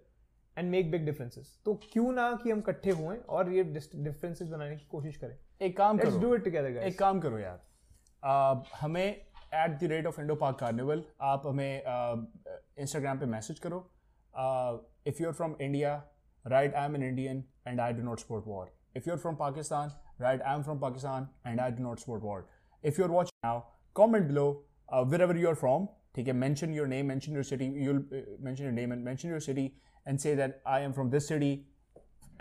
and make big differences तो क्यों ना कि हम इकट्ठे हुए और ये डिफरेंसेस बनाने की कोशिश करें। एक काम लेट्स करो। डू इट टुगेदर गाइस एक काम करो यार। आ, हमें at the rate of Indo Pak carnival आप हमें इंस्टाग्राम uh, पे मैसेज करो। If you are from India right I am an Indian and I do not support war if you are from Pakistan right I am from Pakistan and I do not support war if you are watch now comment below wherever you are from ठीक है mention your name mention your city you'll मैं your name and mention your city and say that I am from this city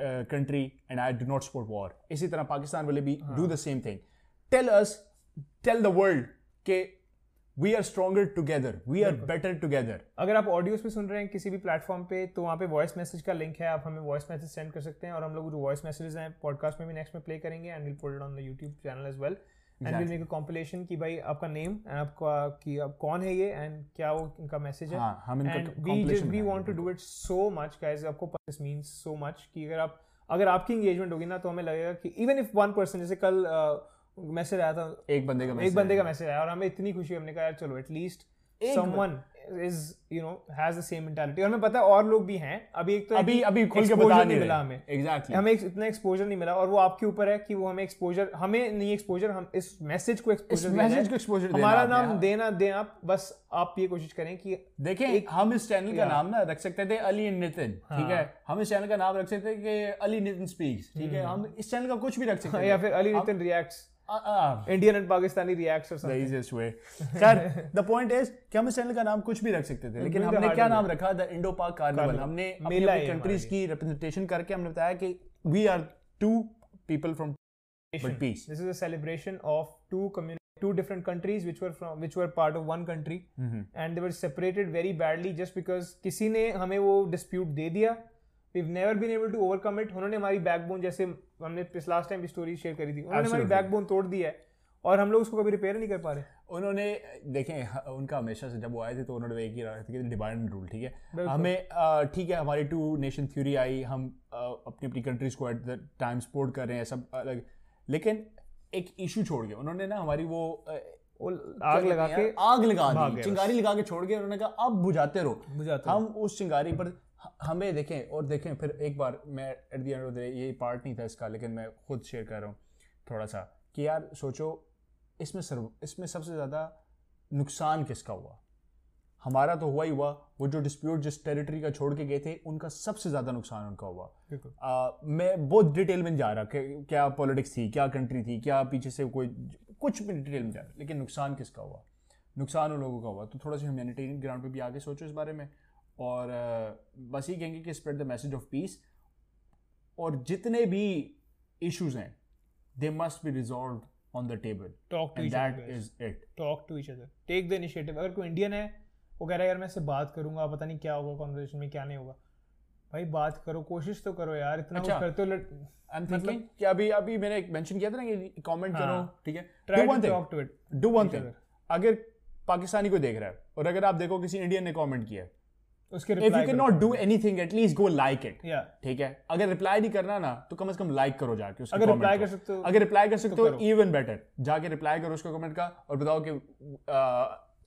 country and I do not support war इसी तरह पाकिस्तान वाले भी do the same thing tell us tell the world के we are stronger together we are better together अगर आप audios पे सुन रहे हैं किसी भी प्लेटफॉर्म पे तो वहाँ पे वॉइस मैसेज का लिंक है आप हमें वॉइस मैसेज सेंड कर सकते हैं और हम लोग जो वॉइस मैसेज हैं पॉडकास्ट में भी नेक्स्ट में प्ले करेंगे and will poll on the YouTube channel as well. And will make a compilation कि भाई आपका नेम एंड आपका कि आप कौन है ये एंड क्या वो इनका मैसेज है। हाँ, हम इनका compilation we just we want to do it so much guys आपको दिस मींस सो मच कि अगर आप अगर आपकी एंगेजमेंट होगी ना तो हमें लगेगा कि इवन इफ़ वन पर्सन जैसे कल मैसेज आया था एक बंदे का एक बंदे का मैसेज आया। और हमें इतनी खुशी हमने कहा यार चलो at least someone is you know has the same mentality और हमें पता है और लोग भी हैं। अभी एक तो अभी अभी खुल के exposure बता नहीं मिला हमें। एग्जैक्टली हमें इतना एक्सपोजर नहीं मिला और वो आपके ऊपर है कि वो हमें एक्सपोजर हमें नहीं एक्सपोजर हम इस मैसेज को इस एक्सपोजर मैसेज को एक्सपोजर देना हमारा नाम हाँ। देना दें आप बस आप ये कोशिश करें कि देखें एक- हम इस चैनल का। नाम ना रख सकते थे अली नितिन ठीक है? हम इस चैनल का नाम रख सकते थे कि अली नितिन स्पीक्स ठीक है? हम इस चैनल का कुछ भी रख सकते थे। या फिर अली नितिन रिएक्ट्स आ- आ, इंडियन एंड पाकिस्तानी रिएक्ट्स और the easiest way. खैर द पॉइंट इज़ कि हम इस चैनल का नाम कुछ भी रख सकते थे लेकिन हमने क्या नाम रखा द इंडो पाक कार्निवल हमने अपनी मेला कंट्रीज़ की रिप्रेजेंटेशन करके हमने बताया कि we are two people from But peace. This is a celebration of two community, two different countries which were from which were part of one country, mm-hmm. and they were separated very badly just because किसी ने हमें वो dispute दे दिया. We've never been able to overcome it. उन्होंने हमारी backbone जैसे हमने लास्ट टाइम स्टोरी शेयर करी थी उन्होंने हमारी. बैकबोन तोड़ दी है और हम लोग उसको कभी रिपेयर नहीं कर पा रहे। उन्होंने देखें उनका हमेशा से जब वो आए थे तो उन्होंने एक ही रहा था डिवाइड एंड रूल ठीक है? हमें ठीक है हमारी टू नेशन थ्योरी आई हम अपनी अपनी कंट्रीज़ को एट द टाइम सपोर्ट कर रहे हैं सब अलग। लेकिन एक इशू छोड़ गए उन्होंने ना हमारी वो आग लगा के आग लगा दी चिंगारी लगा के छोड़ गए उन्होंने कहा अब बुझाते रहो। बुझाते हम उस चिंगारी पर हमें देखें और देखें फिर एक बार मैं at the end of the ये पार्ट नहीं था इसका लेकिन मैं खुद शेयर कर रहा हूँ थोड़ा सा कि यार सोचो इसमें सर्व इसमें सबसे ज़्यादा नुकसान किसका हुआ? हमारा तो हुआ ही हुआ वो जो डिस्प्यूट जिस टेरिटरी का छोड़ के गए थे उनका सबसे ज़्यादा नुकसान उनका हुआ। आ, मैं बहुत डिटेल में जा रहा कि क्या पॉलिटिक्स थी क्या कंट्री थी क्या पीछे से कोई कुछ भी डिटेल में जा रहा लेकिन नुकसान किसका हुआ? नुकसान उन लोगों का हुआ। तो थोड़ा सा ह्यूमैनिटेरियन ग्राउंड पे भी आगे सोचो इस बारे में। और बस ये कहेंगे कि spread the message of peace और जितने भी इश्यूज़ हैं they must be resolve on the table talk to that is it talk to each other take the initiative अगर कोई इंडियन है वो कह रहा है यार मैं इससे बात करूँगा पता नहीं क्या होगा कॉन्वर्सेशन में क्या नहीं होगा. भाई बात करो कोशिश तो करो यार इतना अच्छा, करते हो मतलब कि अभी अभी मैंने मेंशन किया था ना कि कमेंट हाँ, करो ठीक है? Do one thing do one thing अगर पाकिस्तानी को देख रहा है और अगर आप देखो किसी इंडियन ने कमेंट किया उसके if you can not do anything at least go like it ठीक है? अगर रिप्लाई नहीं करना ना तो कम से कम लाइक करो जाके उसके अगर रिप्लाई कर सकते हो अगर रिप्लाई कर सकते हो इवन बेटर जाके रिप्लाई करो उसके कमेंट का और बताओ कि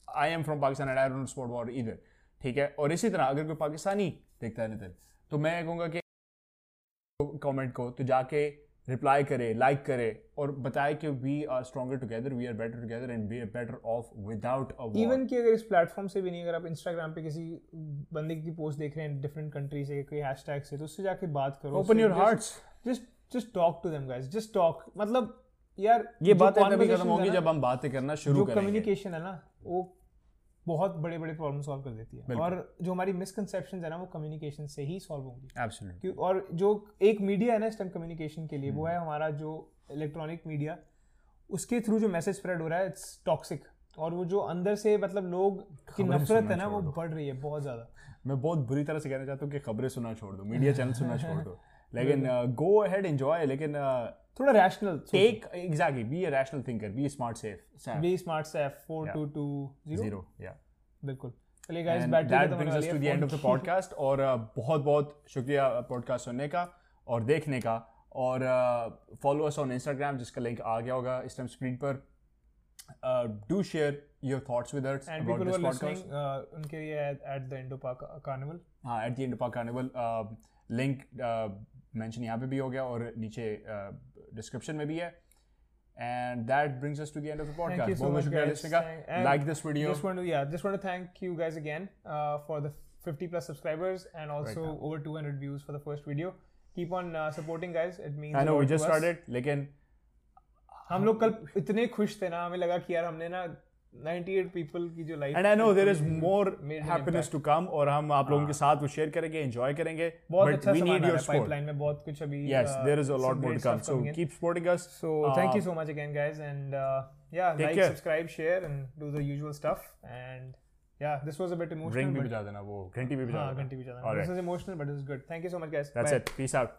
I am from Pakistan and I don't support war इधर ठीक है? और इसी तरह अगर कोई पाकिस्तानी देखता है नितिन तो मैं कहूँगा कि कमेंट को तो जाके रिप्लाई करे लाइक करे और बताए कि we are stronger together we are better together and we are better off without a even कि अगर इस प्लेटफॉर्म से भी नहीं अगर आप इंस्टाग्राम पे किसी बंदे की पोस्ट देख रहे हैं डिफरेंट कंट्री से कोई हैशटैग से तो उससे जाके बात करो open your hearts just just talk to them guys just talk मतलब यार ये बात तभी खत्म होगी जब हम बातें करना शुरू करेंगे। कम्युनिकेशन है ना वो बहुत बड़े बड़े प्रॉब्लम सॉल्व कर देती है। और जो हमारी मिसकनसेप्शन है ना वो कम्युनिकेशन से ही सॉल्व होंगी। और जो एक मीडिया है ना इस टाइम कम्युनिकेशन के लिए वो hmm. है हमारा जो इलेक्ट्रॉनिक मीडिया उसके थ्रू जो मैसेज स्प्रेड हो रहा है इट्स टॉक्सिक और वो जो अंदर से मतलब लोग की नफरत है ना वो बढ़ रही है बहुत ज़्यादा। मैं बहुत बुरी तरह से कहना चाहता हूँ कि खबरें सुनना छोड़ दो मीडिया चैनल सुनना छोड़ दो। (laughs) लेकिन गो अहेड एंजॉय लेकिन uh, थोड़ा rational take exactly be a rational thinker be smart safe be smart safe 4220 या बिल्कुल। चलिए गाइस बैठ that brings us to the end of the podcast और बहुत बहुत शुक्रिया पॉडकास्ट सुनने का और देखने का और फॉलो अस ऑन इंस्टाग्राम जिसका लिंक आ गया होगा इस टाइम स्क्रीन पर। Do share your thoughts with us about this podcast उनके लिए at the Indo park carnival हाँ at the Indo park carnival link mention यहाँ पे भी हो गया और नीचे डिस्क्रिप्शन uh, में भी है And that brings us to the end of the podcast. Thank you so much, guys. Like this video. Just want to yeah, just want to thank you guys again uh, for the 50 plus subscribers and also right over 200 views for the first video. Keep on uh, supporting, guys. It means. I know we just started, लेकिन हम लोग कल इतने खुश थे ना हमें लगा कि यार हमने ना 98 people की जो life and I know there is more happiness to come और हम आप लोगों के हाँ। साथ वो शेयर करेंगे एंजॉय करेंगे बहुत अच्छा we need your support pipeline में बहुत कुछ अभी yes there is a lot more to come so keep supporting us so thank you so much again guys and या like subscribe share and do the usual stuff and yeah this was a bit emotional ring भी बजा देना वो घंटी भी बजा देना। घंटी भी बजा देना। This is emotional but this is good thank you so much guys. That's Bye. it. Peace out